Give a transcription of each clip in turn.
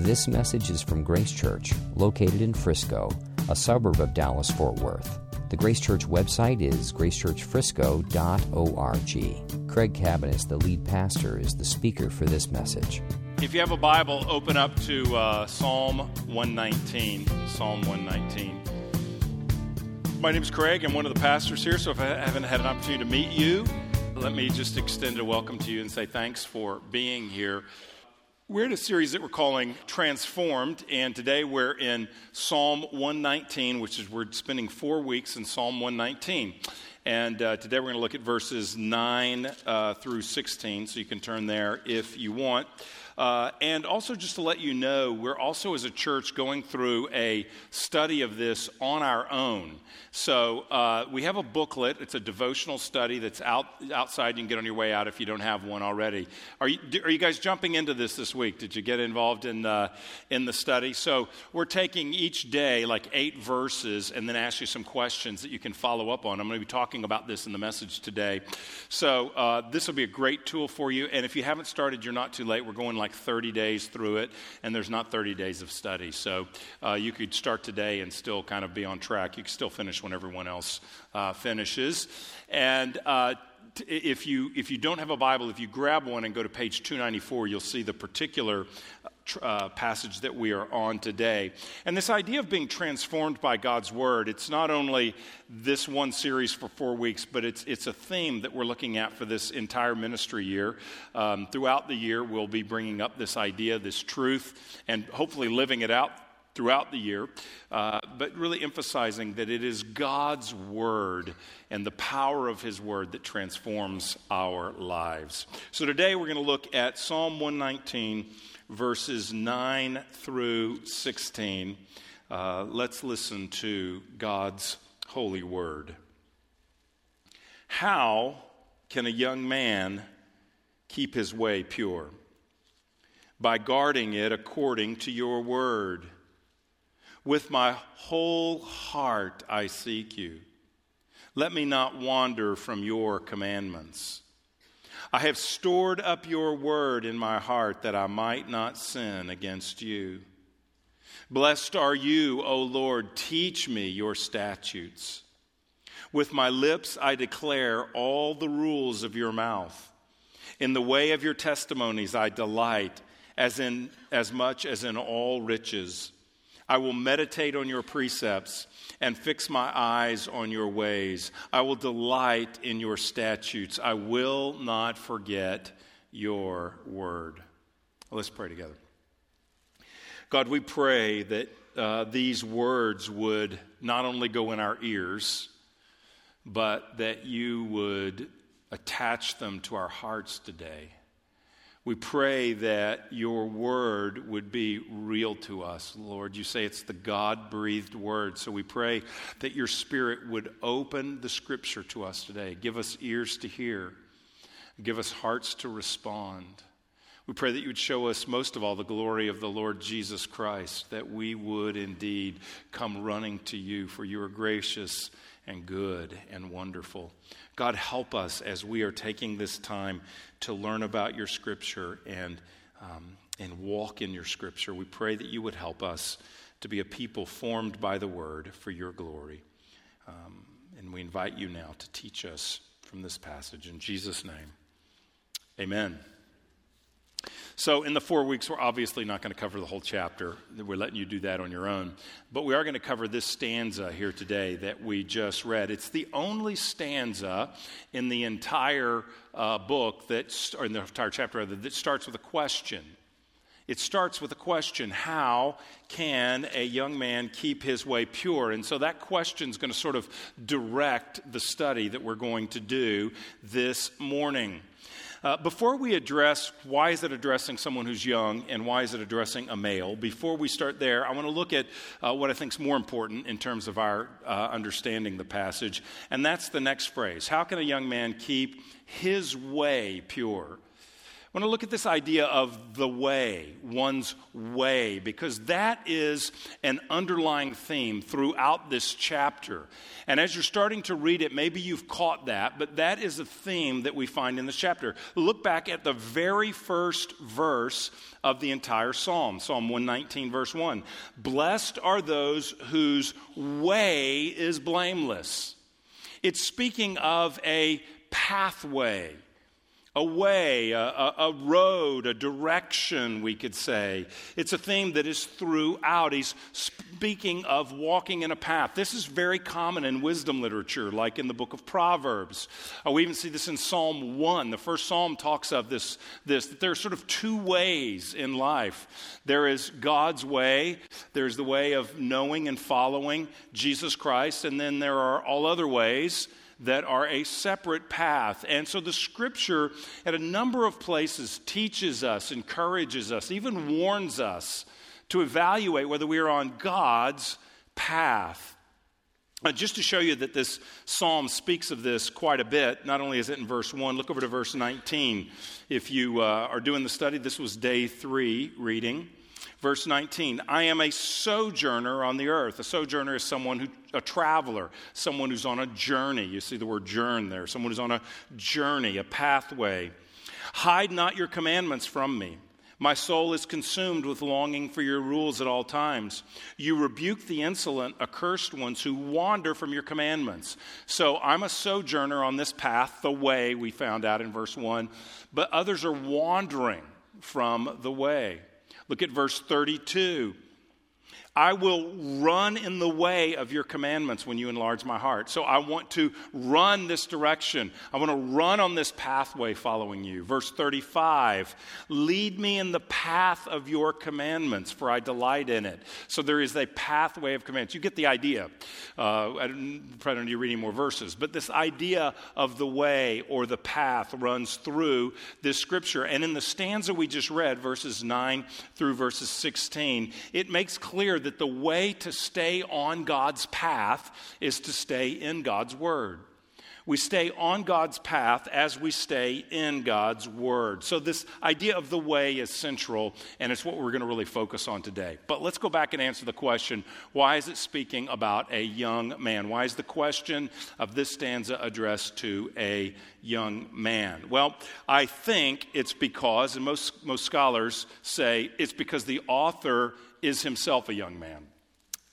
This message is from Grace Church, located in Frisco, a suburb of Dallas Fort Worth. The Grace Church website is gracechurchfrisco.org. Craig Cabaniss, the lead pastor, is the speaker for this message. If you have a Bible, open up to uh, Psalm 119. Psalm 119. My name is Craig. I'm one of the pastors here, so if I haven't had an opportunity to meet you, let me just extend a welcome to you and say thanks for being here. We're in a series that we're calling Transformed, and today we're in Psalm 119, which is we're spending four weeks in Psalm 119. And uh, today we're going to look at verses 9 uh, through 16, so you can turn there if you want. Uh, and also, just to let you know, we're also as a church going through a study of this on our own. So uh, we have a booklet. It's a devotional study that's out outside. You can get on your way out if you don't have one already. Are you, are you guys jumping into this this week? Did you get involved in uh, in the study? So we're taking each day like eight verses and then ask you some questions that you can follow up on. I'm going to be talking about this in the message today. So uh, this will be a great tool for you. And if you haven't started, you're not too late. We're going like like 30 days through it, and there's not 30 days of study. So uh, you could start today and still kind of be on track. You can still finish when everyone else uh, finishes. And uh, if you if you don't have a Bible, if you grab one and go to page 294, you'll see the particular uh, passage that we are on today. And this idea of being transformed by God's Word, it's not only this one series for four weeks, but it's, it's a theme that we're looking at for this entire ministry year. Um, throughout the year, we'll be bringing up this idea, this truth, and hopefully living it out throughout the year, uh, but really emphasizing that it is God's Word and the power of His Word that transforms our lives. So today we're going to look at Psalm 119 verses 9 through 16. Uh, let's listen to God's holy word. How can a young man keep his way pure? By guarding it according to your word. With my whole heart I seek you. Let me not wander from your commandments. I have stored up your word in my heart that I might not sin against you. Blessed are you, O Lord, teach me your statutes. With my lips I declare all the rules of your mouth. In the way of your testimonies I delight as in as much as in all riches. I will meditate on your precepts and fix my eyes on your ways. I will delight in your statutes. I will not forget your word. Let's pray together. God, we pray that uh, these words would not only go in our ears, but that you would attach them to our hearts today. We pray that your word would be real to us, Lord. You say it's the God breathed word. So we pray that your spirit would open the scripture to us today. Give us ears to hear, give us hearts to respond. We pray that you would show us most of all the glory of the Lord Jesus Christ, that we would indeed come running to you, for you are gracious and good and wonderful. God, help us as we are taking this time to learn about your scripture and, um, and walk in your scripture. We pray that you would help us to be a people formed by the word for your glory. Um, and we invite you now to teach us from this passage. In Jesus' name, amen. So, in the four weeks, we're obviously not going to cover the whole chapter. We're letting you do that on your own. But we are going to cover this stanza here today that we just read. It's the only stanza in the entire uh, book, that, or in the entire chapter, rather, that starts with a question. It starts with a question How can a young man keep his way pure? And so that question is going to sort of direct the study that we're going to do this morning. Uh, before we address why is it addressing someone who's young and why is it addressing a male, before we start there, I want to look at uh, what I think is more important in terms of our uh, understanding the passage, and that's the next phrase. How can a young man keep his way pure? Want to look at this idea of the way, one's way, because that is an underlying theme throughout this chapter. And as you're starting to read it, maybe you've caught that, but that is a theme that we find in this chapter. Look back at the very first verse of the entire psalm, Psalm 119, verse 1. Blessed are those whose way is blameless. It's speaking of a pathway a way, a, a, road, a direction, we could say. It's a theme that is throughout. He's speaking of walking in a path. This is very common in wisdom literature, like in the book of Proverbs. Uh, we even see this in Psalm 1. The first psalm talks of this, this that there are sort of two ways in life there is God's way, there's the way of knowing and following Jesus Christ, and then there are all other ways that are a separate path. And so the scripture, at a number of places, teaches us, encourages us, even warns us to evaluate whether we are on God's path. Uh, just to show you that this psalm speaks of this quite a bit, not only is it in verse 1, look over to verse 19. If you uh, are doing the study, this was day three reading. Verse 19, I am a sojourner on the earth. A sojourner is someone who, a traveler, someone who's on a journey. You see the word journ there, someone who's on a journey, a pathway. Hide not your commandments from me. My soul is consumed with longing for your rules at all times. You rebuke the insolent, accursed ones who wander from your commandments. So I'm a sojourner on this path, the way we found out in verse 1, but others are wandering from the way. Look at verse 32. I will run in the way of your commandments when you enlarge my heart. So I want to run this direction. I want to run on this pathway following you. Verse 35 Lead me in the path of your commandments, for I delight in it. So there is a pathway of commandments. You get the idea. Uh, I don't, probably don't need to read any more verses, but this idea of the way or the path runs through this scripture. And in the stanza we just read, verses 9 through verses 16, it makes clear that the way to stay on God's path is to stay in God's Word. We stay on God's path as we stay in God's Word. So, this idea of the way is central, and it's what we're going to really focus on today. But let's go back and answer the question why is it speaking about a young man? Why is the question of this stanza addressed to a young man? Well, I think it's because, and most, most scholars say it's because the author is himself a young man.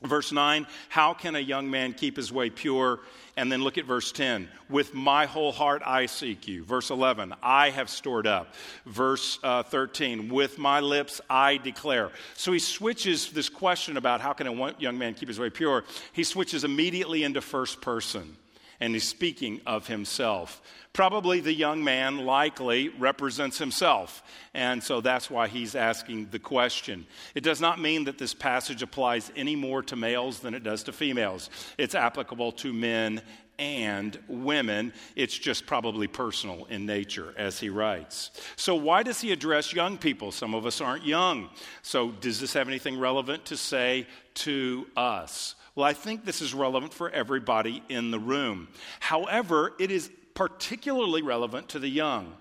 Verse 9, how can a young man keep his way pure? And then look at verse 10, with my whole heart I seek you. Verse 11, I have stored up. Verse uh, 13, with my lips I declare. So he switches this question about how can a young man keep his way pure, he switches immediately into first person and he's speaking of himself. Probably the young man likely represents himself, and so that's why he's asking the question. It does not mean that this passage applies any more to males than it does to females, it's applicable to men and women. It's just probably personal in nature as he writes. So, why does he address young people? Some of us aren't young. So, does this have anything relevant to say to us? Well, I think this is relevant for everybody in the room. However, it is particularly relevant to the young.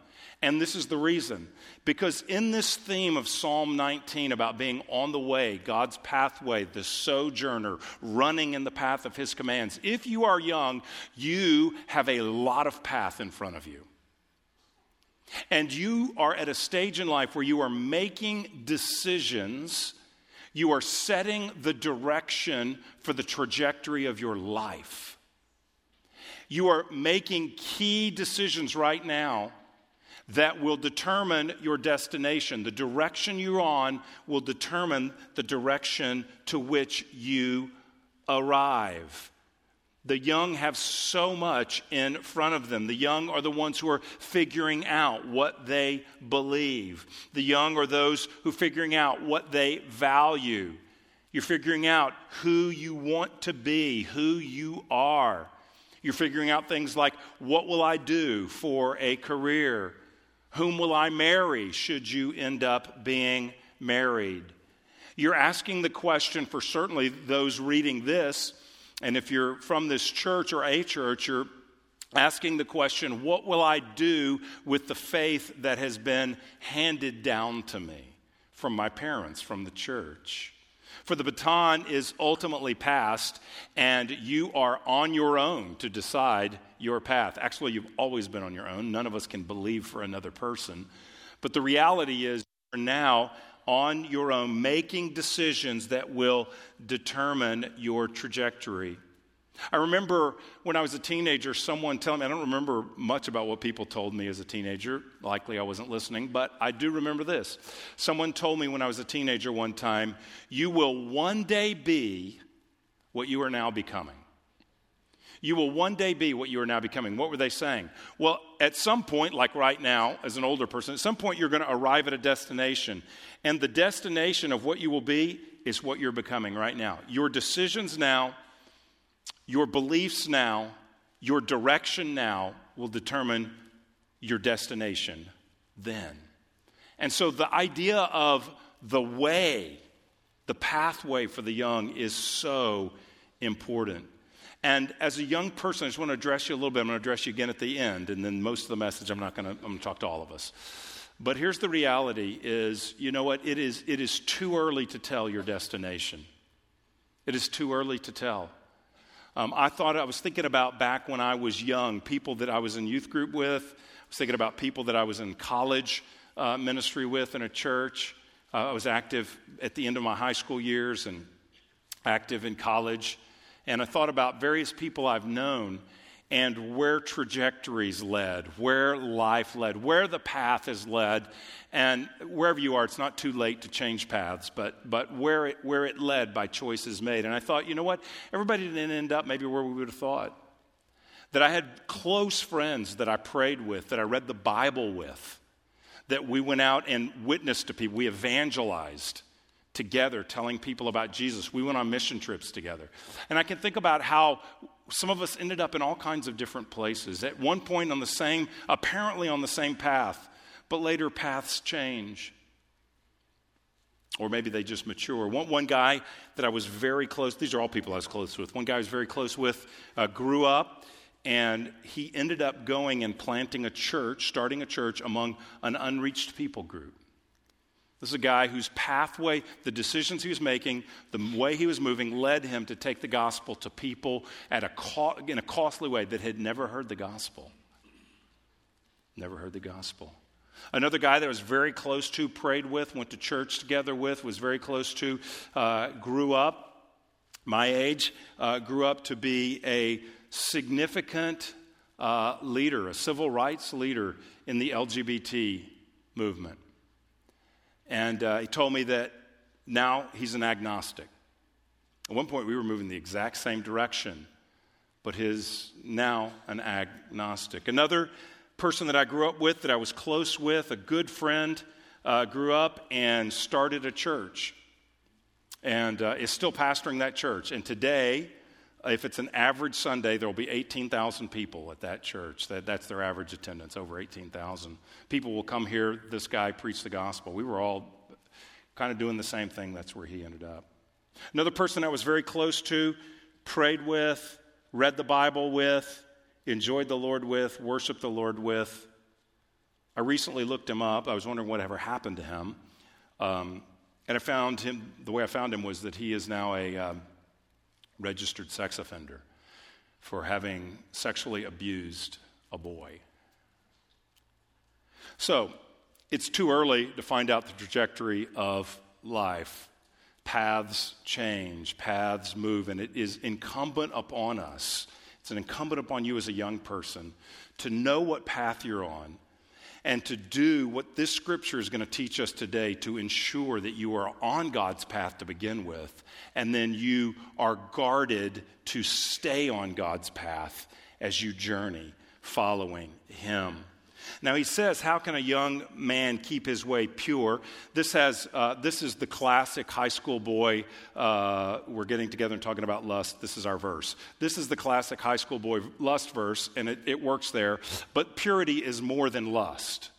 And this is the reason. Because in this theme of Psalm 19 about being on the way, God's pathway, the sojourner, running in the path of his commands, if you are young, you have a lot of path in front of you. And you are at a stage in life where you are making decisions you are setting the direction for the trajectory of your life. You are making key decisions right now that will determine your destination. The direction you're on will determine the direction to which you arrive. The young have so much in front of them. The young are the ones who are figuring out what they believe. The young are those who are figuring out what they value. You're figuring out who you want to be, who you are. You're figuring out things like what will I do for a career? Whom will I marry should you end up being married? You're asking the question for certainly those reading this and if you're from this church or a church, you're asking the question, What will I do with the faith that has been handed down to me from my parents, from the church? For the baton is ultimately passed, and you are on your own to decide your path. Actually, you've always been on your own. None of us can believe for another person. But the reality is, you're now on your own, making decisions that will determine your trajectory. I remember when I was a teenager, someone telling me, I don't remember much about what people told me as a teenager. Likely I wasn't listening, but I do remember this. Someone told me when I was a teenager one time, You will one day be what you are now becoming. You will one day be what you are now becoming. What were they saying? Well, at some point, like right now, as an older person, at some point you're going to arrive at a destination. And the destination of what you will be is what you're becoming right now. Your decisions now your beliefs now, your direction now will determine your destination then. And so the idea of the way, the pathway for the young is so important. And as a young person, I just want to address you a little bit. I'm going to address you again at the end, and then most of the message I'm not going to, I'm going to talk to all of us. But here's the reality is, you know what? It is, it is too early to tell your destination. It is too early to tell. Um, I thought I was thinking about back when I was young, people that I was in youth group with. I was thinking about people that I was in college uh, ministry with in a church. Uh, I was active at the end of my high school years and active in college. And I thought about various people I've known and where trajectories led, where life led, where the path is led. And wherever you are, it's not too late to change paths, but, but where, it, where it led by choices made. And I thought, you know what? Everybody didn't end up maybe where we would have thought. That I had close friends that I prayed with, that I read the Bible with, that we went out and witnessed to people, we evangelized together telling people about Jesus. We went on mission trips together. And I can think about how some of us ended up in all kinds of different places. At one point on the same, apparently on the same path, but later paths change. Or maybe they just mature. One, one guy that I was very close, these are all people I was close with. One guy I was very close with uh, grew up and he ended up going and planting a church, starting a church among an unreached people group. This is a guy whose pathway, the decisions he was making, the way he was moving led him to take the gospel to people at a co- in a costly way that had never heard the gospel. Never heard the gospel. Another guy that was very close to, prayed with, went to church together with, was very close to, uh, grew up, my age, uh, grew up to be a significant uh, leader, a civil rights leader in the LGBT movement. And uh, he told me that now he's an agnostic. At one point, we were moving the exact same direction, but he's now an agnostic. Another person that I grew up with, that I was close with, a good friend, uh, grew up and started a church and uh, is still pastoring that church. And today, if it's an average Sunday, there will be 18,000 people at that church. That, that's their average attendance, over 18,000. People will come here. this guy preach the gospel. We were all kind of doing the same thing. That's where he ended up. Another person I was very close to, prayed with, read the Bible with, enjoyed the Lord with, worshiped the Lord with. I recently looked him up. I was wondering whatever happened to him. Um, and I found him, the way I found him was that he is now a. Um, registered sex offender for having sexually abused a boy. So, it's too early to find out the trajectory of life. Paths change, paths move, and it is incumbent upon us, it's an incumbent upon you as a young person to know what path you're on and to do what this scripture is going to teach us today to ensure that you are on God's path to begin with, and then you are guarded to stay on God's path as you journey following Him. Now he says, How can a young man keep his way pure? This, has, uh, this is the classic high school boy. Uh, we're getting together and talking about lust. This is our verse. This is the classic high school boy lust verse, and it, it works there. But purity is more than lust.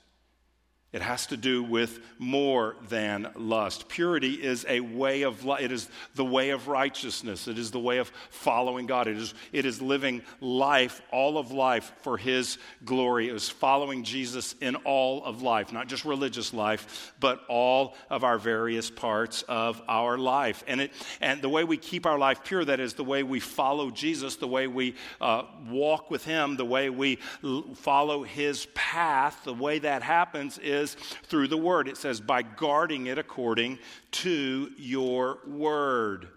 It has to do with more than lust. Purity is a way of life. It is the way of righteousness. It is the way of following God. It is, it is living life, all of life, for His glory. It is following Jesus in all of life, not just religious life, but all of our various parts of our life. And, it, and the way we keep our life pure, that is the way we follow Jesus, the way we uh, walk with Him, the way we l- follow His path, the way that happens is is through the word. It says, by guarding it according to your word.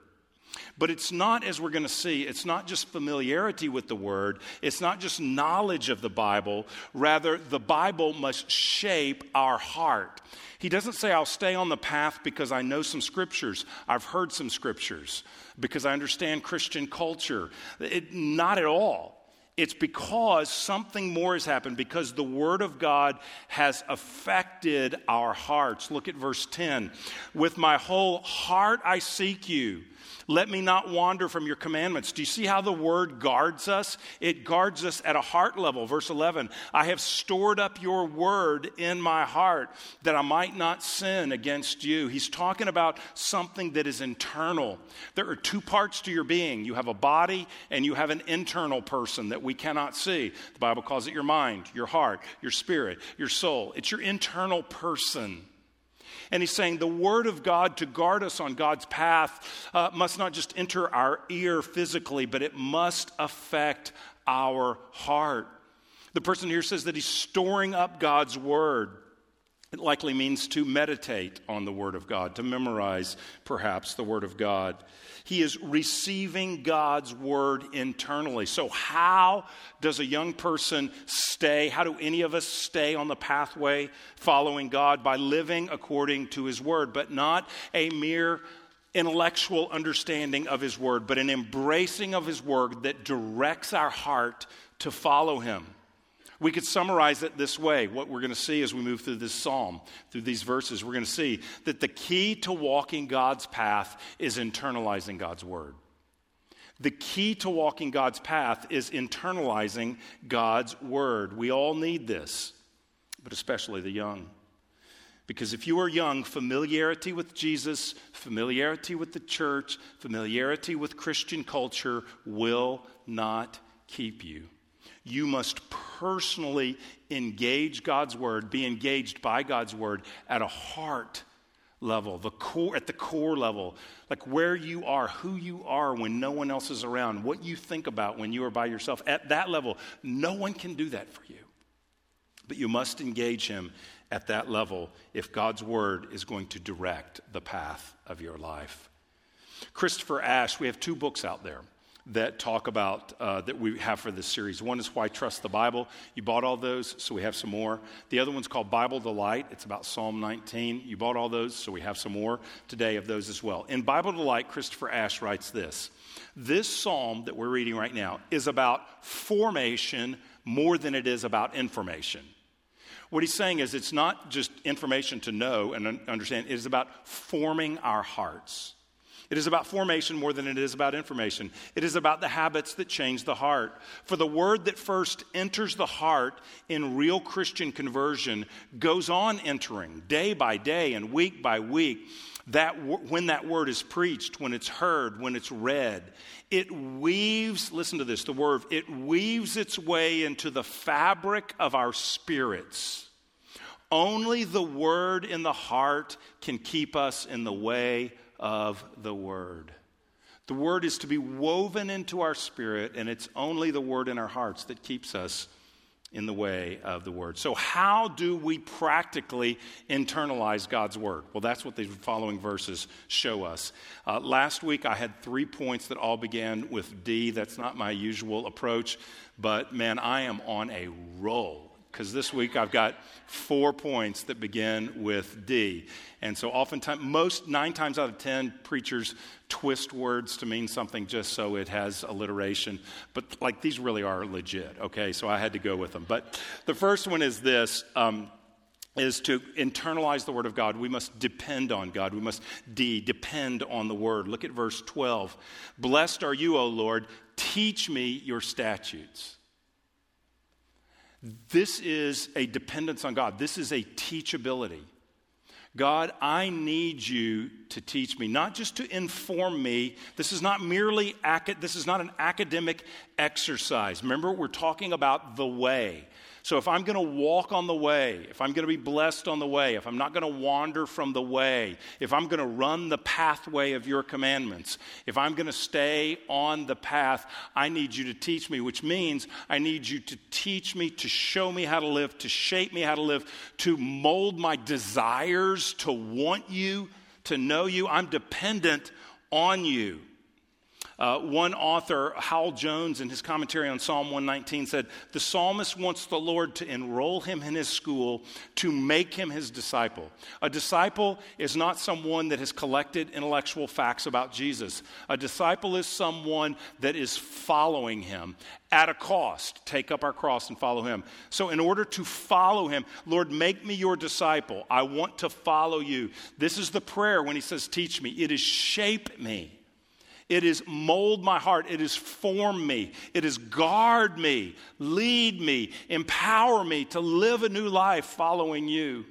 But it's not, as we're going to see, it's not just familiarity with the Word, it's not just knowledge of the Bible. Rather, the Bible must shape our heart. He doesn't say, I'll stay on the path because I know some scriptures, I've heard some scriptures, because I understand Christian culture. It, not at all. It's because something more has happened, because the Word of God has affected our hearts. Look at verse 10. With my whole heart I seek you. Let me not wander from your commandments. Do you see how the word guards us? It guards us at a heart level. Verse 11 I have stored up your word in my heart that I might not sin against you. He's talking about something that is internal. There are two parts to your being you have a body and you have an internal person that we cannot see. The Bible calls it your mind, your heart, your spirit, your soul. It's your internal person. And he's saying the word of God to guard us on God's path uh, must not just enter our ear physically, but it must affect our heart. The person here says that he's storing up God's word. It likely means to meditate on the Word of God, to memorize perhaps the Word of God. He is receiving God's Word internally. So, how does a young person stay? How do any of us stay on the pathway following God? By living according to His Word, but not a mere intellectual understanding of His Word, but an embracing of His Word that directs our heart to follow Him. We could summarize it this way. What we're going to see as we move through this psalm, through these verses, we're going to see that the key to walking God's path is internalizing God's word. The key to walking God's path is internalizing God's word. We all need this, but especially the young. Because if you are young, familiarity with Jesus, familiarity with the church, familiarity with Christian culture will not keep you you must personally engage God's word, be engaged by God's word at a heart level, the core, at the core level, like where you are, who you are when no one else is around, what you think about when you are by yourself. At that level, no one can do that for you. But you must engage Him at that level if God's word is going to direct the path of your life. Christopher Ash, we have two books out there that talk about uh, that we have for this series. One is Why Trust the Bible. You bought all those, so we have some more. The other one's called Bible Delight. It's about Psalm 19. You bought all those, so we have some more today of those as well. In Bible Delight, Christopher Ash writes this This psalm that we're reading right now is about formation more than it is about information. What he's saying is it's not just information to know and understand, it is about forming our hearts. It is about formation more than it is about information. It is about the habits that change the heart. For the word that first enters the heart in real Christian conversion goes on entering day by day and week by week. That when that word is preached, when it's heard, when it's read, it weaves, listen to this, the word, it weaves its way into the fabric of our spirits. Only the word in the heart can keep us in the way of the Word. The Word is to be woven into our spirit, and it's only the Word in our hearts that keeps us in the way of the Word. So, how do we practically internalize God's Word? Well, that's what these following verses show us. Uh, last week, I had three points that all began with D. That's not my usual approach, but man, I am on a roll because this week I've got four points that begin with D. And so, oftentimes, most nine times out of ten, preachers twist words to mean something just so it has alliteration. But, like, these really are legit, okay? So, I had to go with them. But the first one is this. Um, is to internalize the Word of God. We must depend on God. We must D, depend on the Word. Look at verse 12. Blessed are you, O Lord. Teach me your statutes. This is a dependence on God. This is a teachability. God, I need you to teach me, not just to inform me. This is not merely this is not an academic exercise. Remember, we're talking about the way. So if I'm going to walk on the way, if I'm going to be blessed on the way, if I'm not going to wander from the way, if I'm going to run the pathway of your commandments, if I'm going to stay on the path, I need you to teach me, which means I need you to teach me, to show me how to live, to shape me how to live, to mold my desires, to want you, to know you. I'm dependent on you. Uh, one author, Hal Jones, in his commentary on Psalm 119, said the psalmist wants the Lord to enroll him in his school to make him his disciple. A disciple is not someone that has collected intellectual facts about Jesus, a disciple is someone that is following him at a cost. Take up our cross and follow him. So, in order to follow him, Lord, make me your disciple. I want to follow you. This is the prayer when he says, Teach me. It is shape me. It is mold my heart. It is form me. It is guard me, lead me, empower me to live a new life following you.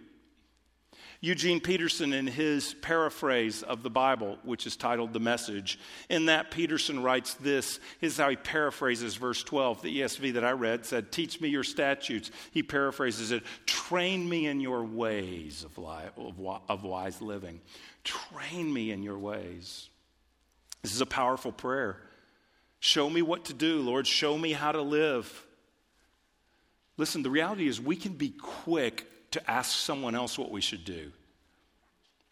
Eugene Peterson, in his paraphrase of the Bible, which is titled The Message, in that Peterson writes this. This is how he paraphrases verse 12. The ESV that I read said, Teach me your statutes. He paraphrases it, Train me in your ways of, li- of, of wise living. Train me in your ways. This is a powerful prayer. Show me what to do, Lord. Show me how to live. Listen, the reality is we can be quick to ask someone else what we should do.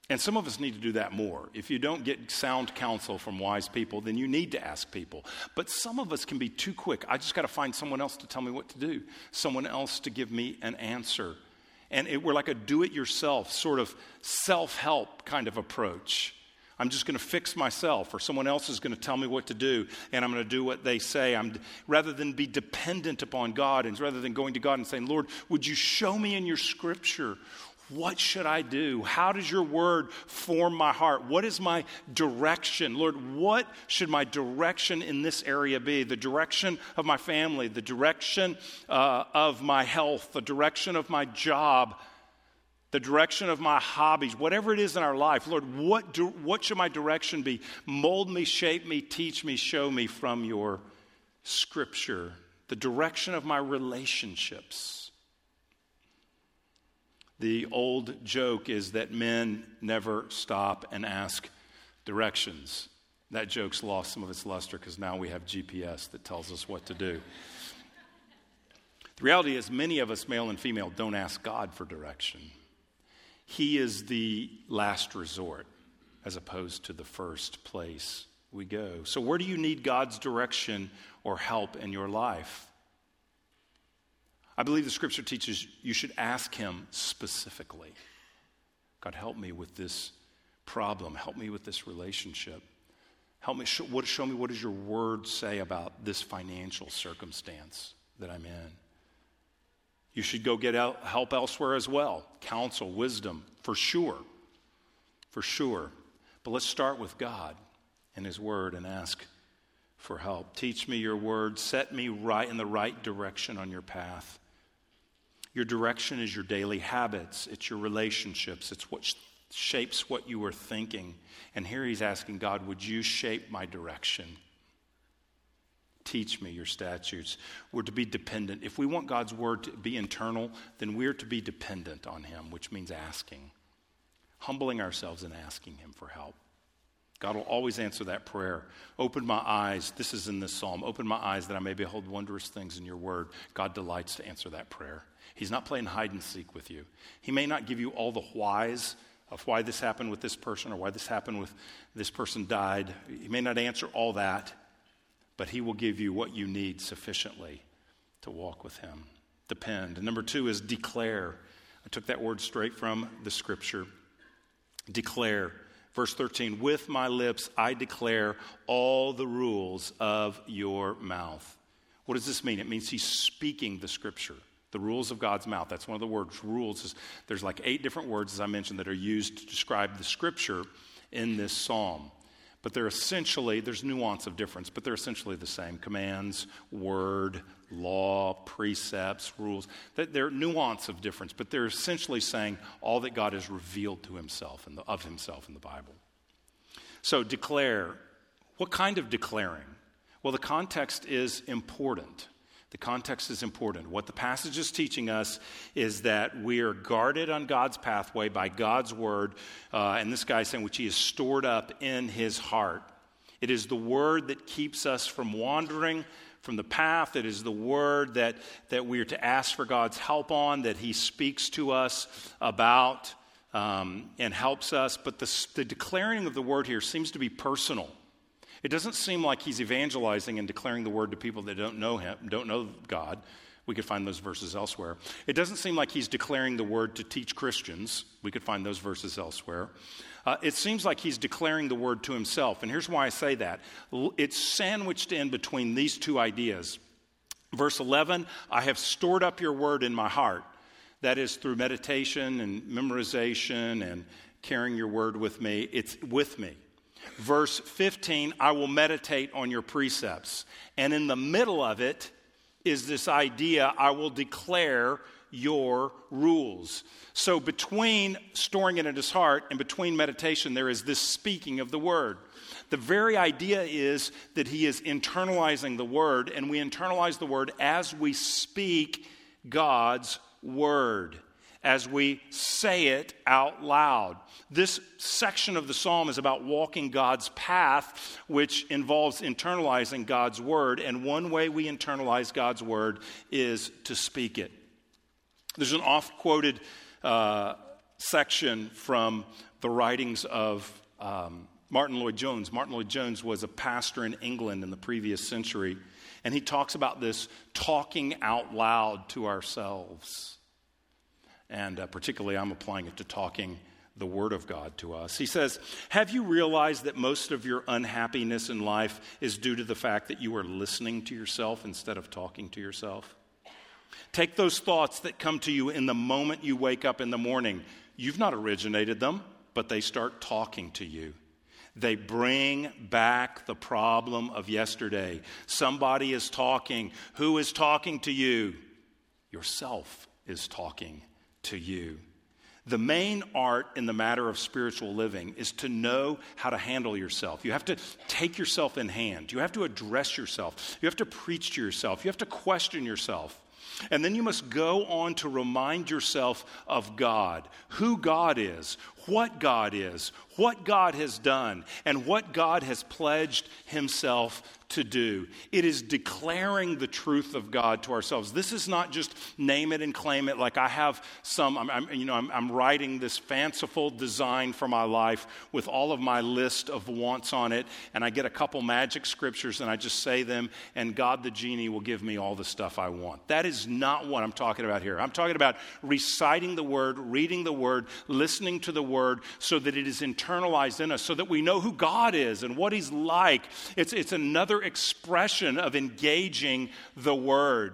And some of us need to do that more. If you don't get sound counsel from wise people, then you need to ask people. But some of us can be too quick. I just got to find someone else to tell me what to do, someone else to give me an answer. And it, we're like a do it yourself, sort of self help kind of approach. I'm just going to fix myself, or someone else is going to tell me what to do, and I'm going to do what they say. I'm, rather than be dependent upon God, and rather than going to God and saying, Lord, would you show me in your scripture what should I do? How does your word form my heart? What is my direction? Lord, what should my direction in this area be? The direction of my family, the direction uh, of my health, the direction of my job the direction of my hobbies, whatever it is in our life. Lord, what, do, what should my direction be? Mold me, shape me, teach me, show me from your scripture. The direction of my relationships. The old joke is that men never stop and ask directions. That joke's lost some of its luster because now we have GPS that tells us what to do. The reality is, many of us, male and female, don't ask God for direction. He is the last resort as opposed to the first place we go. So, where do you need God's direction or help in your life? I believe the scripture teaches you should ask Him specifically God, help me with this problem. Help me with this relationship. Help me, show, what, show me what does your word say about this financial circumstance that I'm in. You should go get help elsewhere as well counsel, wisdom, for sure. For sure. But let's start with God and His Word and ask for help. Teach me your Word. Set me right in the right direction on your path. Your direction is your daily habits, it's your relationships, it's what shapes what you are thinking. And here He's asking God, Would you shape my direction? Teach me your statutes. We're to be dependent. If we want God's word to be internal, then we're to be dependent on Him, which means asking, humbling ourselves and asking Him for help. God will always answer that prayer. Open my eyes. This is in this psalm. Open my eyes that I may behold wondrous things in your word. God delights to answer that prayer. He's not playing hide and seek with you. He may not give you all the whys of why this happened with this person or why this happened with this person died. He may not answer all that but He will give you what you need sufficiently to walk with Him. Depend. And number two is declare. I took that word straight from the scripture. Declare. Verse 13, with my lips I declare all the rules of your mouth. What does this mean? It means he's speaking the scripture, the rules of God's mouth. That's one of the words. Rules is there's like eight different words, as I mentioned, that are used to describe the scripture in this psalm. But they're essentially, there's nuance of difference, but they're essentially the same commands, word, law, precepts, rules. They're nuance of difference, but they're essentially saying all that God has revealed to himself and of himself in the Bible. So declare. What kind of declaring? Well, the context is important. The context is important. What the passage is teaching us is that we are guarded on God's pathway by God's word, uh, and this guy is saying, which he has stored up in his heart. It is the word that keeps us from wandering from the path. It is the word that, that we are to ask for God's help on, that he speaks to us about um, and helps us. But the, the declaring of the word here seems to be personal. It doesn't seem like he's evangelizing and declaring the word to people that don't know him, don't know God. We could find those verses elsewhere. It doesn't seem like he's declaring the word to teach Christians. We could find those verses elsewhere. Uh, it seems like he's declaring the word to himself. And here's why I say that it's sandwiched in between these two ideas. Verse 11 I have stored up your word in my heart. That is through meditation and memorization and carrying your word with me. It's with me. Verse 15, I will meditate on your precepts. And in the middle of it is this idea I will declare your rules. So between storing it in his heart and between meditation, there is this speaking of the word. The very idea is that he is internalizing the word, and we internalize the word as we speak God's word as we say it out loud. This section of the psalm is about walking God's path, which involves internalizing God's word. And one way we internalize God's word is to speak it. There's an oft quoted uh, section from the writings of um, Martyn Lloyd-Jones. Martyn Lloyd-Jones was a pastor in England in the previous century, and he talks about this talking out loud to ourselves. And uh, particularly, I'm applying it to talking the Word of God to us. He says, Have you realized that most of your unhappiness in life is due to the fact that you are listening to yourself instead of talking to yourself? Take those thoughts that come to you in the moment you wake up in the morning. You've not originated them, but they start talking to you. They bring back the problem of yesterday. Somebody is talking. Who is talking to you? Yourself is talking to you. The main art in the matter of spiritual living is to know how to handle yourself. You have to take yourself in hand. You have to address yourself. You have to preach to yourself. You have to question yourself. And then you must go on to remind yourself of God, who God is, what God is, what God has done, and what God has pledged Himself to do. It is declaring the truth of God to ourselves. This is not just name it and claim it like I have some, I'm, I'm you know, I'm, I'm, writing this fanciful design for my life with all of my list of wants on it, and I get a couple magic scriptures and I just say them, and God the genie will give me all the stuff I want. That is not what I'm talking about here. I'm talking about reciting the word, reading the word, listening to the word so that it is internalized in us, so that we know who God is and what He's like. It's, it's another expression of engaging the word.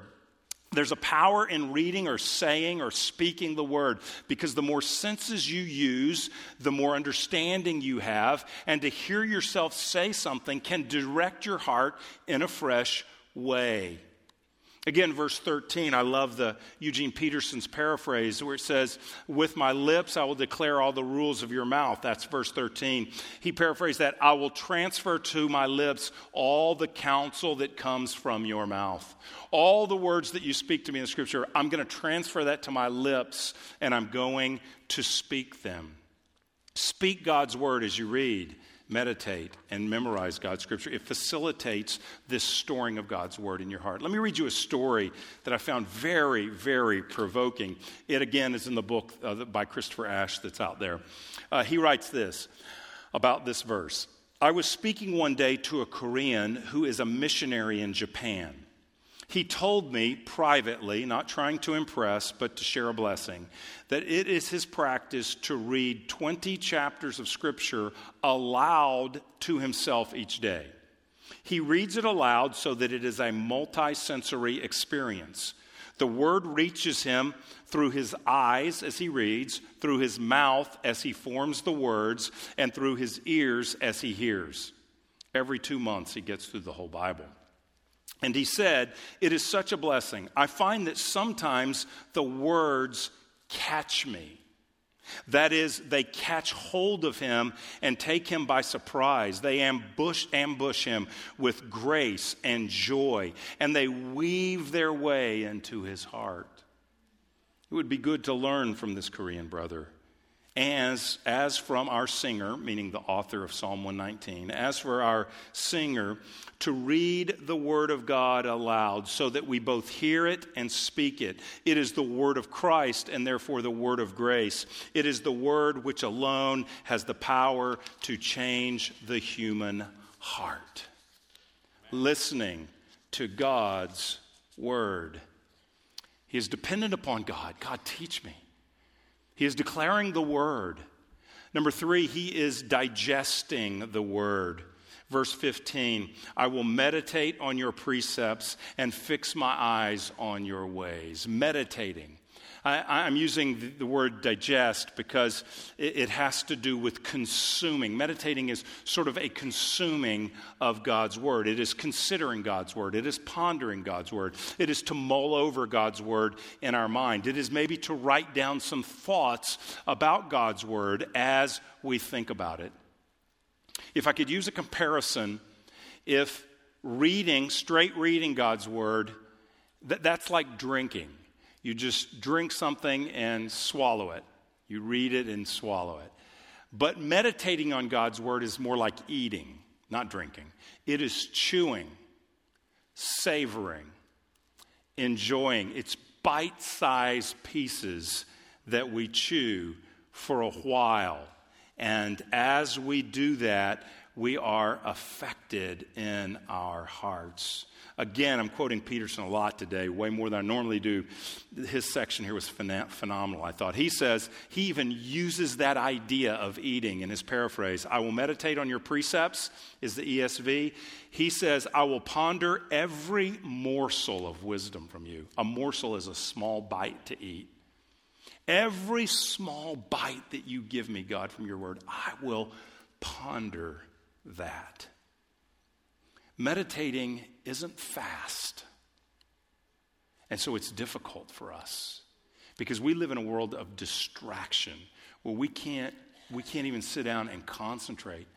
There's a power in reading or saying or speaking the word because the more senses you use, the more understanding you have. And to hear yourself say something can direct your heart in a fresh way. Again, verse 13, I love the Eugene Peterson's paraphrase where it says, With my lips I will declare all the rules of your mouth. That's verse 13. He paraphrased that, I will transfer to my lips all the counsel that comes from your mouth. All the words that you speak to me in scripture, I'm going to transfer that to my lips and I'm going to speak them. Speak God's word as you read meditate and memorize God's scripture. It facilitates this storing of God's word in your heart. Let me read you a story that I found very, very provoking. It again is in the book uh, by Christopher Ash that's out there. Uh, he writes this about this verse I was speaking one day to a Korean who is a missionary in Japan. He told me privately, not trying to impress, but to share a blessing, that it is his practice to read 20 chapters of Scripture aloud to himself each day. He reads it aloud so that it is a multisensory experience. The word reaches him through his eyes as he reads, through his mouth as he forms the words, and through his ears as he hears. Every two months, he gets through the whole Bible. And he said, It is such a blessing. I find that sometimes the words catch me. That is, they catch hold of him and take him by surprise. They ambush, ambush him with grace and joy, and they weave their way into his heart. It would be good to learn from this Korean brother as, as from our singer, meaning the author of Psalm 119, as for our singer, to read the Word of God aloud so that we both hear it and speak it. It is the Word of Christ and therefore the Word of grace. It is the Word which alone has the power to change the human heart. Listening to God's Word. He is dependent upon God. God, teach me. He is declaring the word. Number three, he is digesting the word. Verse 15, I will meditate on your precepts and fix my eyes on your ways. Meditating. I, am using the, word digest because it, it, has to do with consuming. Meditating is sort of a consuming of God's word. It is considering God's word. It is pondering God's word. It is to mull over God's word in our mind. It is maybe to write down some thoughts about God's word as we think about it. If I could use a comparison, if reading, straight reading God's word, that, that's like drinking. You just drink something and swallow it. You read it and swallow it. But meditating on God's word is more like eating, not drinking. It is chewing, savoring, enjoying. It's bite sized pieces that we chew for a while. And as we do that, we are affected in our hearts. Again, I'm quoting Peterson a lot today, way more than I normally do. His section here was phenomenal, I thought. He says, he even uses that idea of eating in his paraphrase. I will meditate on your precepts, is the ESV. He says, I will ponder every morsel of wisdom from you. A morsel is a small bite to eat. Every small bite that you give me, God, from your word, I will ponder that. Meditating isn't fast. And so it's difficult for us because we live in a world of distraction where we can't, we can't even sit down and concentrate.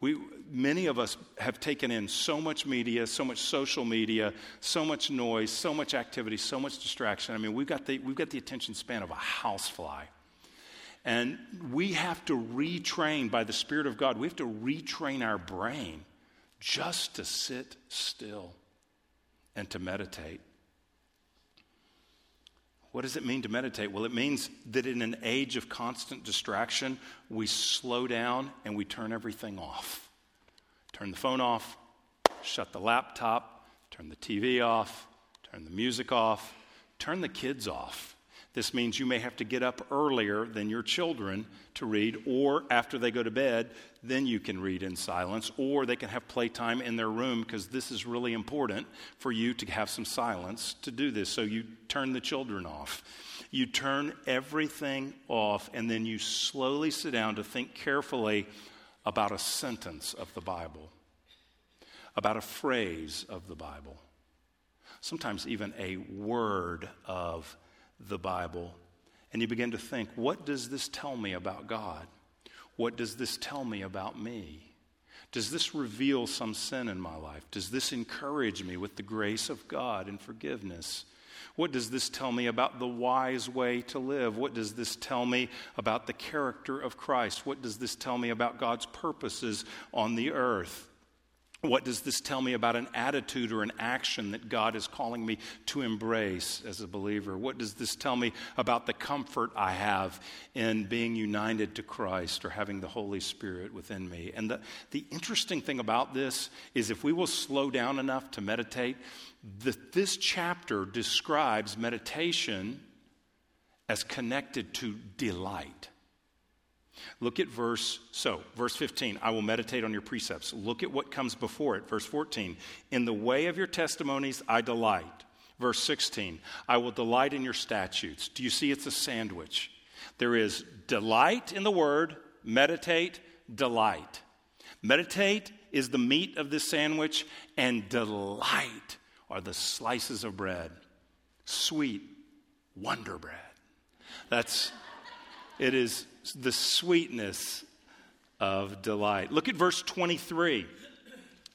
We, many of us have taken in so much media, so much social media, so much noise, so much activity, so much distraction. I mean, we've got the, we've got the attention span of a housefly. And we have to retrain by the Spirit of God, we have to retrain our brain just to sit still and to meditate. What does it mean to meditate? Well, it means that in an age of constant distraction, we slow down and we turn everything off. Turn the phone off, shut the laptop, turn the TV off, turn the music off, turn the kids off. This means you may have to get up earlier than your children to read, or after they go to bed, then you can read in silence, or they can have playtime in their room because this is really important for you to have some silence to do this. So you turn the children off. You turn everything off, and then you slowly sit down to think carefully about a sentence of the Bible, about a phrase of the Bible, sometimes even a word of the Bible and you begin to think, what does this tell me about God? What does this tell me about me? Does this reveal some sin in my life? Does this encourage me with the grace of God and forgiveness? What does this tell me about the wise way to live? What does this tell me about the character of Christ? What does this tell me about God's purposes on the earth? What does this tell me about an attitude or an action that God is calling me to embrace as a believer? What does this tell me about the comfort I have in being united to Christ or having the Holy Spirit within me? And the, the interesting thing about this is if we will slow down enough to meditate, that this chapter describes meditation as connected to delight. Look at verse, so, verse 15, I will meditate on your precepts. Look at what comes before it. Verse 14, in the way of your testimonies I delight. Verse 16, I will delight in your statutes. Do you see it's a sandwich? There is delight in the word, meditate, delight. Meditate is the meat of this sandwich, and delight are the slices of bread. Sweet wonder bread. That's, it is the sweetness of delight. Look at verse 23.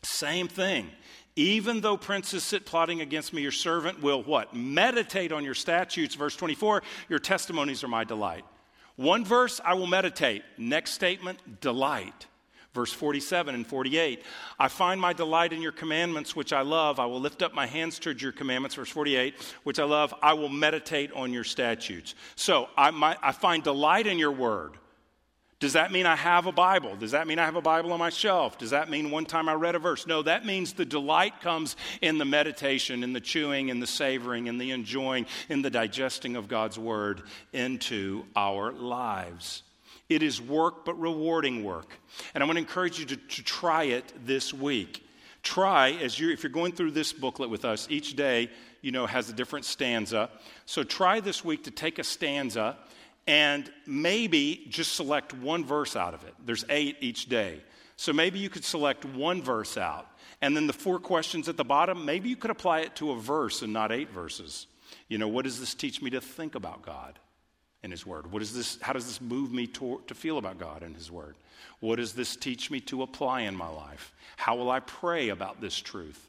Same thing. Even though princes sit plotting against me, your servant will what? Meditate on your statutes. Verse 24, your testimonies are my delight. One verse, I will meditate. Next statement, delight. Verse 47 and 48, I find my delight in your commandments, which I love. I will lift up my hands towards your commandments. Verse 48, which I love. I will meditate on your statutes. So I, my, I find delight in your word. Does that mean I have a Bible? Does that mean I have a Bible on my shelf? Does that mean one time I read a verse? No, that means the delight comes in the meditation, in the chewing, in the savoring, in the enjoying, in the digesting of God's Word into our lives. It is work, but rewarding work. And I want to encourage you to, to try it this week. Try, as you if you're going through this booklet with us, each day, you know, has a different stanza. So try this week to take a stanza and maybe just select one verse out of it. There's eight each day. So maybe you could select one verse out. And then the four questions at the bottom, maybe you could apply it to a verse and not eight verses. You know, what does this teach me to think about God and His Word? What is this, how does this move me to, to feel about God and His Word? What does this teach me to apply in my life? How will I pray about this truth?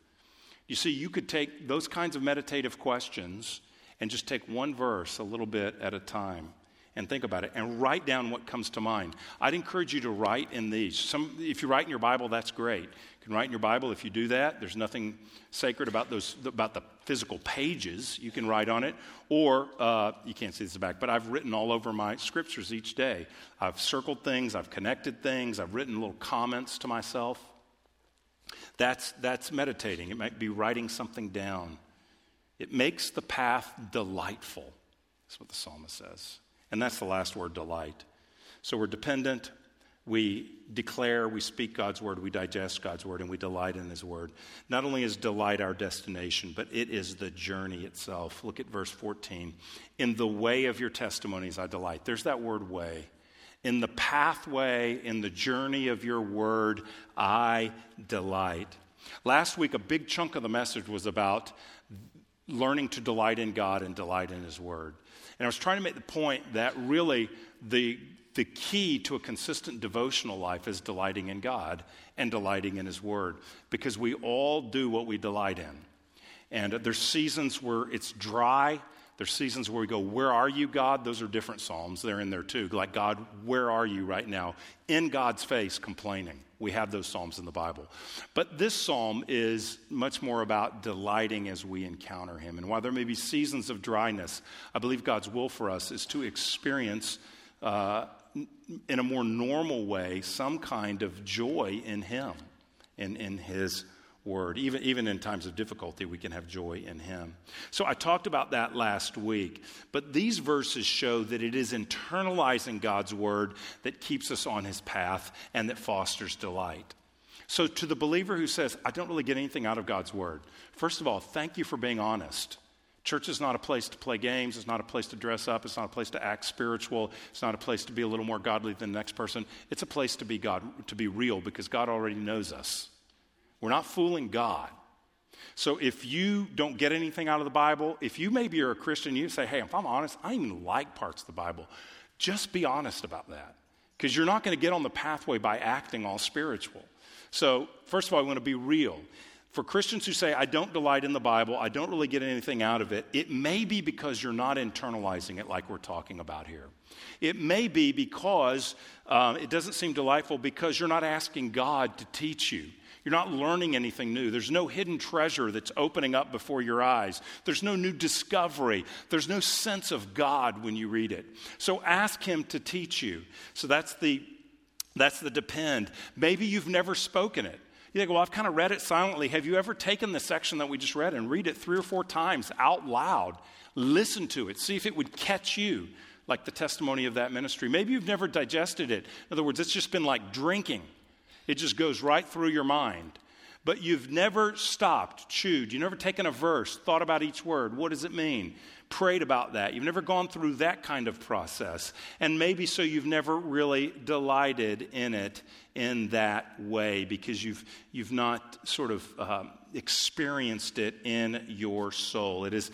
You see, you could take those kinds of meditative questions and just take one verse a little bit at a time and think about it and write down what comes to mind. I'd encourage you to write in these. Some, if you write in your Bible, that's great. Can write in your Bible. If you do that, there's nothing sacred about those about the physical pages. You can write on it, or uh, you can't see this back. But I've written all over my scriptures each day. I've circled things. I've connected things. I've written little comments to myself. That's that's meditating. It might be writing something down. It makes the path delightful. That's what the psalmist says. And that's the last word, delight. So we're dependent, we declare, we speak God's word, we digest God's word, and we delight in his word. Not only is delight our destination, but it is the journey itself. Look at verse 14. In the way of your testimonies, I delight. There's that word way. In the pathway, in the journey of your word, I delight. Last week, a big chunk of the message was about learning to delight in God and delight in His Word. And I was trying to make the point that really the, the key to a consistent devotional life is delighting in God and delighting in His Word because we all do what we delight in. And there's seasons where it's dry. There's seasons where we go, Where are you, God? Those are different Psalms. They're in there too. Like, God, where are you right now? In God's face, complaining. We have those Psalms in the Bible. But this Psalm is much more about delighting as we encounter Him. And while there may be seasons of dryness, I believe God's will for us is to experience, uh, in a more normal way, some kind of joy in Him, in, in His word. Even, even in times of difficulty, we can have joy in Him. So I talked about that last week. But these verses show that it is internalizing God's word that keeps us on His path and that fosters delight. So, to the believer who says, I don't really get anything out of God's word, first of all, thank you for being honest. Church is not a place to play games. It's not a place to dress up. It's not a place to act spiritual. It's not a place to be a little more godly than the next person. It's a place to be God, to be real because God already knows us. We're not fooling God. So if you don't get anything out of the Bible, if you maybe are a Christian, you say, hey, if I'm honest, I even like parts of the Bible. Just be honest about that. Because you're not going to get on the pathway by acting all spiritual. So, first of all, I want to be real. For Christians who say, I don't delight in the Bible, I don't really get anything out of it, it may be because you're not internalizing it like we're talking about here. It may be because um, it doesn't seem delightful because you're not asking God to teach you. You're not learning anything new. There's no hidden treasure that's opening up before your eyes. There's no new discovery. There's no sense of God when you read it. So ask Him to teach you. So that's the, that's the depend. Maybe you've never spoken it. You think, well, I've kind of read it silently. Have you ever taken the section that we just read and read it three or four times out loud? Listen to it. See if it would catch you, like the testimony of that ministry. Maybe you've never digested it. In other words, it's just been like drinking. It just goes right through your mind. But you've never stopped, chewed, you've never taken a verse, thought about each word. What does it mean? Prayed about that. You've never gone through that kind of process. And maybe so you've never really delighted in it in that way because you've, you've not sort of um, experienced it in your soul. It is,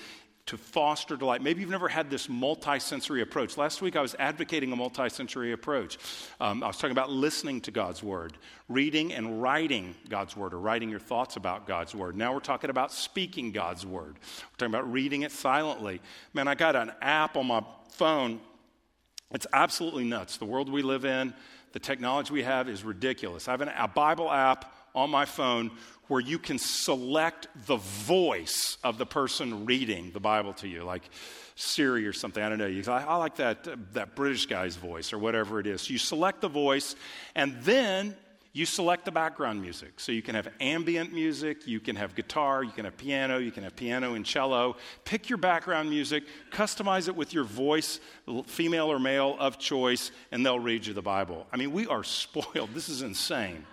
to foster delight. Maybe you've never had this multisensory approach. Last week I was advocating a multisensory approach. Um, I was talking about listening to God's Word, reading and writing God's Word, or writing your thoughts about God's Word. Now we're talking about speaking God's Word. We're talking about reading it silently. Man, I got an app on my phone. It's absolutely nuts. The world we live in, the technology we have is ridiculous. I have an, a Bible app on my phone where you can select the voice of the person reading the Bible to you, like Siri or something. I don't know. You, I, I like that, uh, that British guy's voice or whatever it is. So you select the voice, and then you select the background music. So you can have ambient music, you can have guitar, you can have piano, you can have piano and cello. Pick your background music, customize it with your voice, female or male of choice, and they'll read you the Bible. I mean, we are spoiled. This is insane.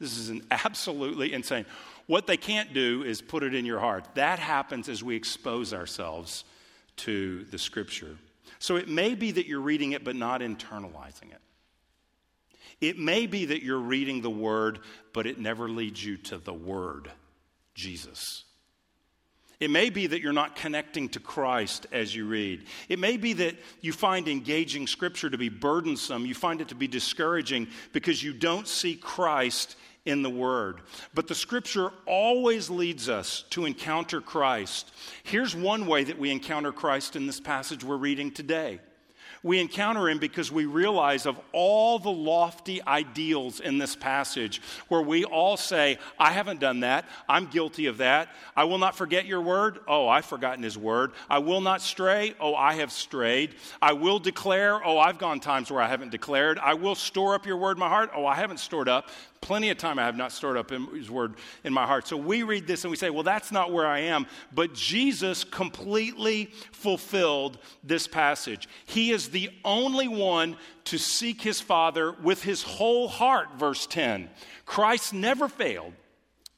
This is an absolutely insane. What they can't do is put it in your heart. That happens as we expose ourselves to the scripture. So it may be that you're reading it but not internalizing it. It may be that you're reading the word, but it never leads you to the word, Jesus. It may be that you're not connecting to Christ as you read. It may be that you find engaging Scripture to be burdensome. You find it to be discouraging because you don't see Christ in the Word. But the Scripture always leads us to encounter Christ. Here's one way that we encounter Christ in this passage we're reading today. We encounter him because we realize of all the lofty ideals in this passage where we all say, I haven't done that. I'm guilty of that. I will not forget your word. Oh, I've forgotten his word. I will not stray. Oh, I have strayed. I will declare. Oh, I've gone times where I haven't declared. I will store up your word in my heart. Oh, I haven't stored up plenty of time I have not stored up his word in my heart. So we read this and we say, well, that's not where I am. But Jesus completely fulfilled this passage. He is the only one to seek his Father with his whole heart, verse 10. Christ never failed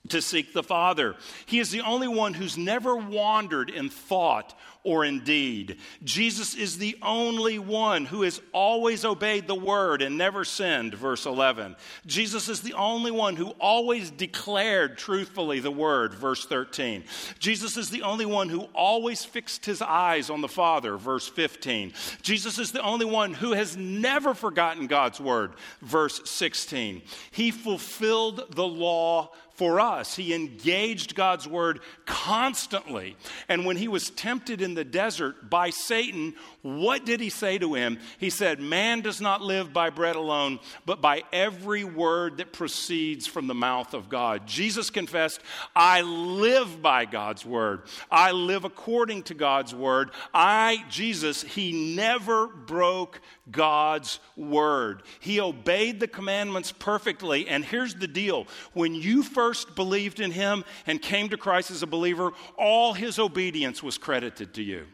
to seek the Father. He is the only one who's never wandered in thought or in deed. Jesus is the only one who has always obeyed the word and never sinned, verse 11. Jesus is the only one who always declared truthfully the word, verse 13. Jesus is the only one who always fixed his eyes on the Father, verse 15. Jesus is the only one who has never forgotten God's word, verse 16. He fulfilled the law for us. He engaged God's word constantly. And when he was tempted in the desert by Satan, what did he say to him? He said, Man does not live by bread alone, but by every word that proceeds from the mouth of God. Jesus confessed, I live by God's word. I live according to God's word. I, Jesus, he never broke God's word. He obeyed the commandments perfectly. And here's the deal when you first believed in him and came to Christ as a believer, all his obedience was credited to you.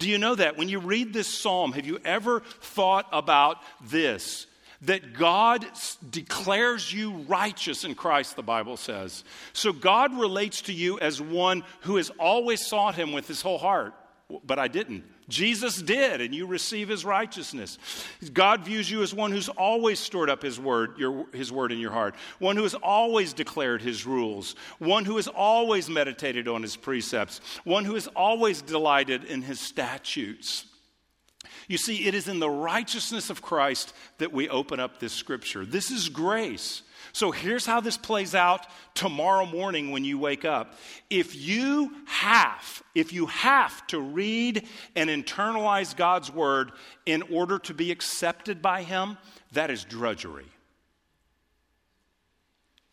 Do you know that? When you read this psalm, have you ever thought about this? That God declares you righteous in Christ, the Bible says. So God relates to you as one who has always sought him with his whole heart. But I didn't. Jesus did, and you receive his righteousness. God views you as one who's always stored up his word, your, his word in your heart, one who has always declared his rules, one who has always meditated on his precepts, one who has always delighted in his statutes. You see, it is in the righteousness of Christ that we open up this scripture. This is grace. So here's how this plays out tomorrow morning when you wake up. If you have, if you have to read and internalize God's word in order to be accepted by Him, that is drudgery.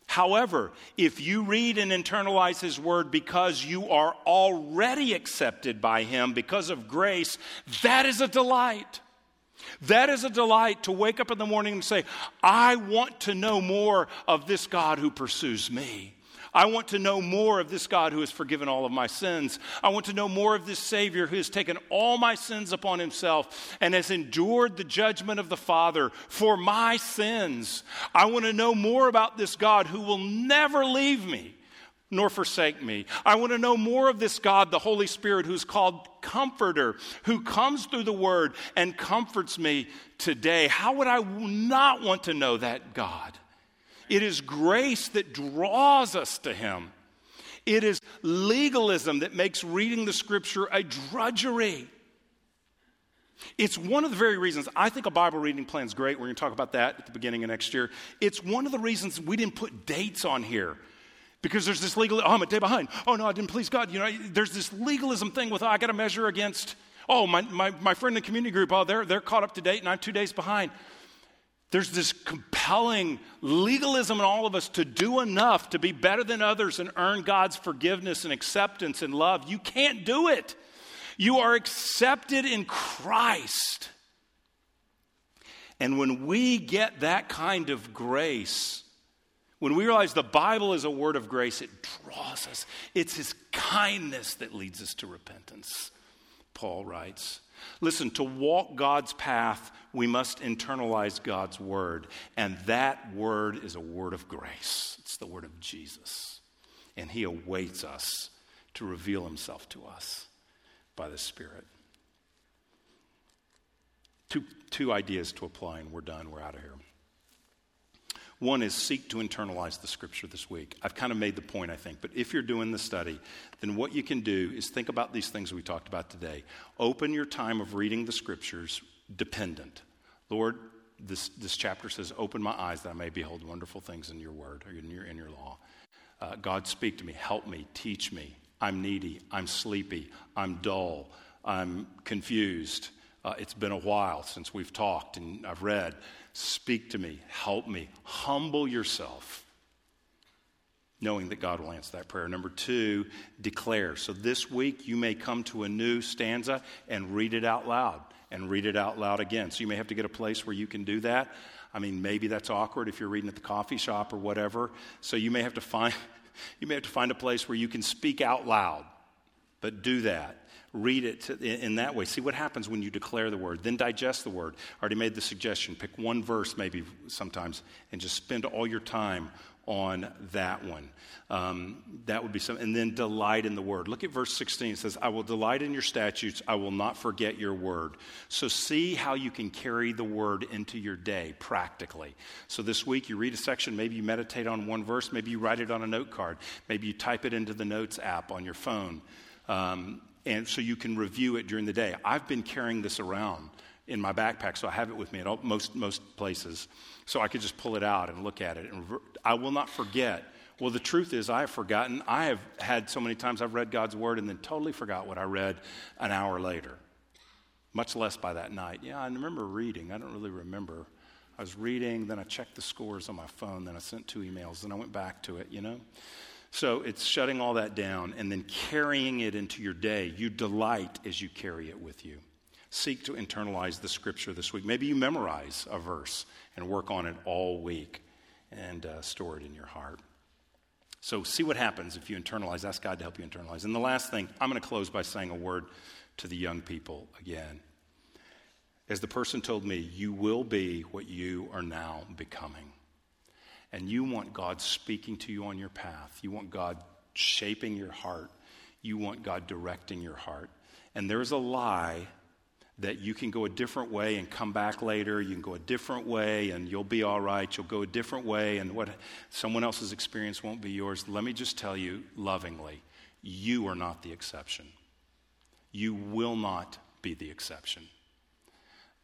However, if you read and internalize His Word because you are already accepted by Him because of grace, that is a delight. That is a delight to wake up in the morning and say, I want to know more of this God who pursues me. I want to know more of this God who has forgiven all of my sins. I want to know more of this Savior who has taken all my sins upon himself and has endured the judgment of the Father for my sins. I want to know more about this God who will never leave me nor forsake me. I want to know more of this God, the Holy Spirit, who's called Comforter, who comes through the Word and comforts me today. How would I not want to know that God? It is grace that draws us to Him. It is legalism that makes reading the Scripture a drudgery. It's one of the very reasons I think a Bible reading plan is great. We're going to talk about that at the beginning of next year. It's one of the reasons we didn't put dates on here. Because there's this legal, oh, I'm a day behind. Oh, no, I didn't please God. You know, there's this legalism thing with, oh, I got to measure against, oh, my, my, my friend in the community group, oh, they're, they're caught up to date and I'm two days behind. There's this compelling legalism in all of us to do enough to be better than others and earn God's forgiveness and acceptance and love. You can't do it. You are accepted in Christ. And when we get that kind of grace, when we realize the Bible is a word of grace, it draws us. It's His kindness that leads us to repentance, Paul writes. Listen, to walk God's path, we must internalize God's word. And that word is a word of grace, it's the word of Jesus. And He awaits us to reveal Himself to us by the Spirit. Two, two ideas to apply, and we're done. We're out of here. One is seek to internalize the scripture this week. I've kind of made the point, I think, but if you're doing the study, then what you can do is think about these things we talked about today. Open your time of reading the scriptures dependent. Lord, this, this chapter says, Open my eyes that I may behold wonderful things in your word or in your, in your law. Uh, God, speak to me, help me, teach me. I'm needy, I'm sleepy, I'm dull, I'm confused. Uh, it's been a while since we've talked and I've read. Speak to me, help me, humble yourself, knowing that God will answer that prayer. Number two, declare. So this week you may come to a new stanza and read it out loud and read it out loud again. So you may have to get a place where you can do that. I mean, maybe that's awkward if you're reading at the coffee shop or whatever. So you may have to find you may have to find a place where you can speak out loud. But do that read it in that way. See what happens when you declare the word. Then digest the word. I already made the suggestion. Pick one verse, maybe sometimes, and just spend all your time on that one. Um, that would be something. And then delight in the word. Look at verse 16. It says, I will delight in your statutes. I will not forget your word. So see how you can carry the word into your day practically. So this week you read a section. Maybe you meditate on one verse. Maybe you write it on a note card. Maybe you type it into the notes app on your phone. Um, and so you can review it during the day. I've been carrying this around in my backpack, so I have it with me at all, most, most places. So I could just pull it out and look at it. And I will not forget. Well, the truth is, I have forgotten. I have had so many times I've read God's word and then totally forgot what I read an hour later, much less by that night. Yeah, I remember reading. I don't really remember. I was reading, then I checked the scores on my phone, then I sent two emails, then I went back to it, you know? So it's shutting all that down and then carrying it into your day. You delight as you carry it with you. Seek to internalize the scripture this week. Maybe you memorize a verse and work on it all week and uh, store it in your heart. So see what happens if you internalize. Ask God to help you internalize. And the last thing, I'm going to close by saying a word to the young people again. As the person told me, you will be what you are now becoming and you want God speaking to you on your path, you want God shaping your heart, you want God directing your heart. And there's a lie that you can go a different way and come back later. You can go a different way and you'll be all right. You'll go a different way and what someone else's experience won't be yours. Let me just tell you lovingly, you are not the exception. You will not be the exception.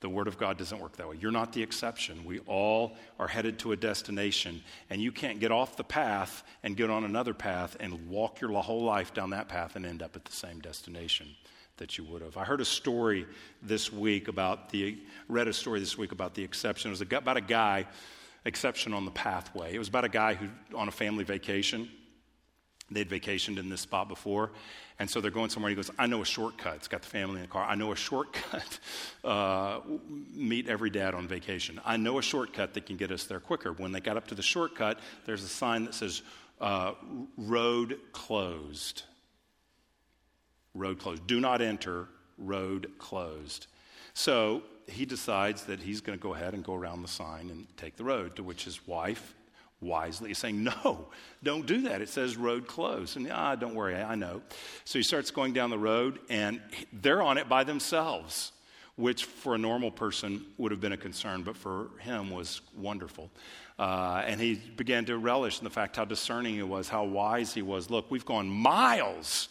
The Word of God doesn't work that way. You're not the exception. We all are headed to a destination, and you can't get off the path and get on another path and walk your whole life down that path and end up at the same destination that you would have. I heard a story this week about the, read a story this week about the exception. It was about a guy, exception on the pathway. It was about a guy who, on a family vacation, they'd vacationed in this spot before, and so they're going somewhere. He goes, I know a shortcut. It's got the family in the car. I know a shortcut. Uh, meet every dad on vacation. I know a shortcut that can get us there quicker. When they got up to the shortcut, there's a sign that says, uh, road closed. Road closed. Do not enter, road closed. So he decides that he's going to go ahead and go around the sign and take the road, to which his wife wisely is saying, No, don't do that. It says road closed. And ah, don't worry, I know. So he starts going down the road, and they're on it by themselves, which for a normal person would have been a concern, but for him was wonderful. Uh, and he began to relish in the fact how discerning he was, how wise he was. Look, we've gone miles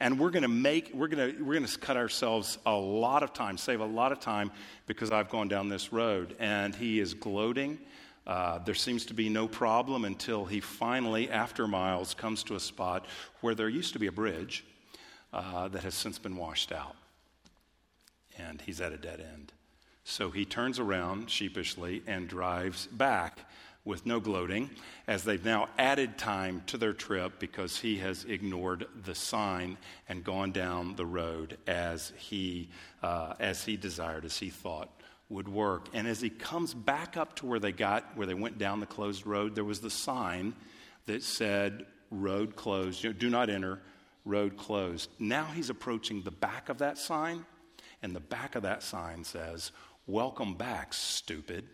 and we're going to make we're going to we're going to cut ourselves a lot of time save a lot of time because i've gone down this road and he is gloating uh, there seems to be no problem until he finally after miles comes to a spot where there used to be a bridge uh, that has since been washed out. And he's at a dead end. So he turns around sheepishly and drives back with no gloating, as they've now added time to their trip because he has ignored the sign and gone down the road as he, uh, as he desired, as he thought would work. And as he comes back up to where they got, where they went down the closed road, there was the sign that said, Road closed, you know, do not enter, road closed. Now he's approaching the back of that sign, and the back of that sign says, Welcome back, stupid.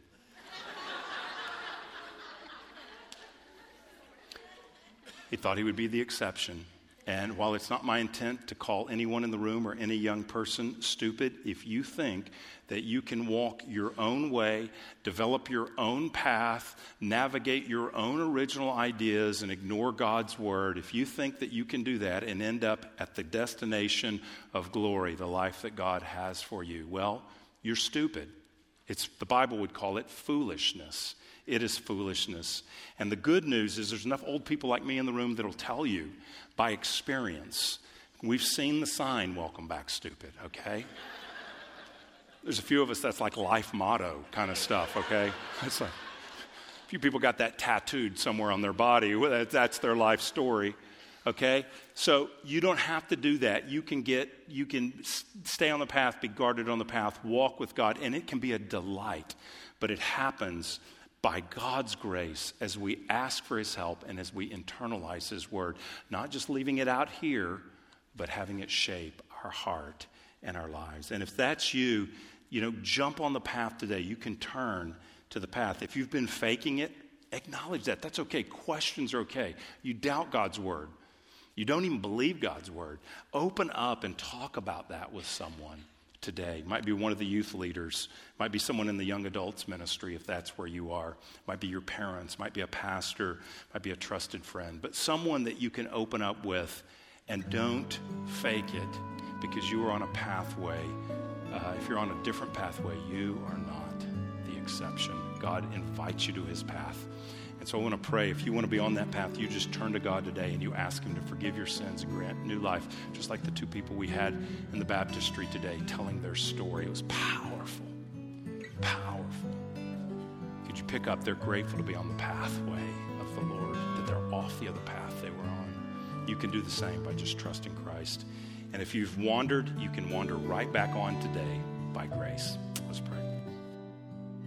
He thought he would be the exception. And while it's not my intent to call anyone in the room or any young person stupid, if you think that you can walk your own way, develop your own path, navigate your own original ideas, and ignore God's word, if you think that you can do that and end up at the destination of glory, the life that God has for you, well, you're stupid. It's, the Bible would call it foolishness it is foolishness. And the good news is there's enough old people like me in the room that'll tell you by experience. We've seen the sign, welcome back, stupid, okay? There's a few of us that's like life motto kind of stuff, okay? It's like, a few people got that tattooed somewhere on their body. That's their life story okay so you don't have to do that you can get you can stay on the path be guarded on the path walk with god and it can be a delight but it happens by God's grace as we ask for His help and as we internalize His word, not just leaving it out here, but having it shape our heart and our lives. And if that's you, you know, jump on the path today. You can turn to the path. If you've been faking it, acknowledge that. That's okay. Questions are okay. You doubt God's word. You don't even believe God's word. Open up and talk about that with someone today. Might be one of the youth leaders, might be someone in the young adults ministry if that's where you are. Might be your parents, might be a pastor, might be a trusted friend, but someone that you can open up with and don't fake it because you are on a pathway. Uh, if you're on a different pathway, you are not the exception. God invites you to his path. And so I want to pray. If you want to be on that path, you just turn to God today and you ask Him to forgive your sins and grant new life, just like the two people we had in the baptistry today telling their story. It was powerful. Powerful. Could you pick up? They're grateful to be on the pathway of the Lord, that they're off the other path they were on. You can do the same by just trusting Christ. And if you've wandered, you can wander right back on today by grace.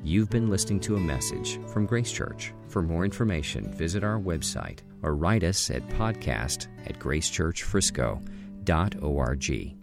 You've been listening to a message from Grace Church. For more information, visit our website or write us at podcast at gracechurchfrisco.org.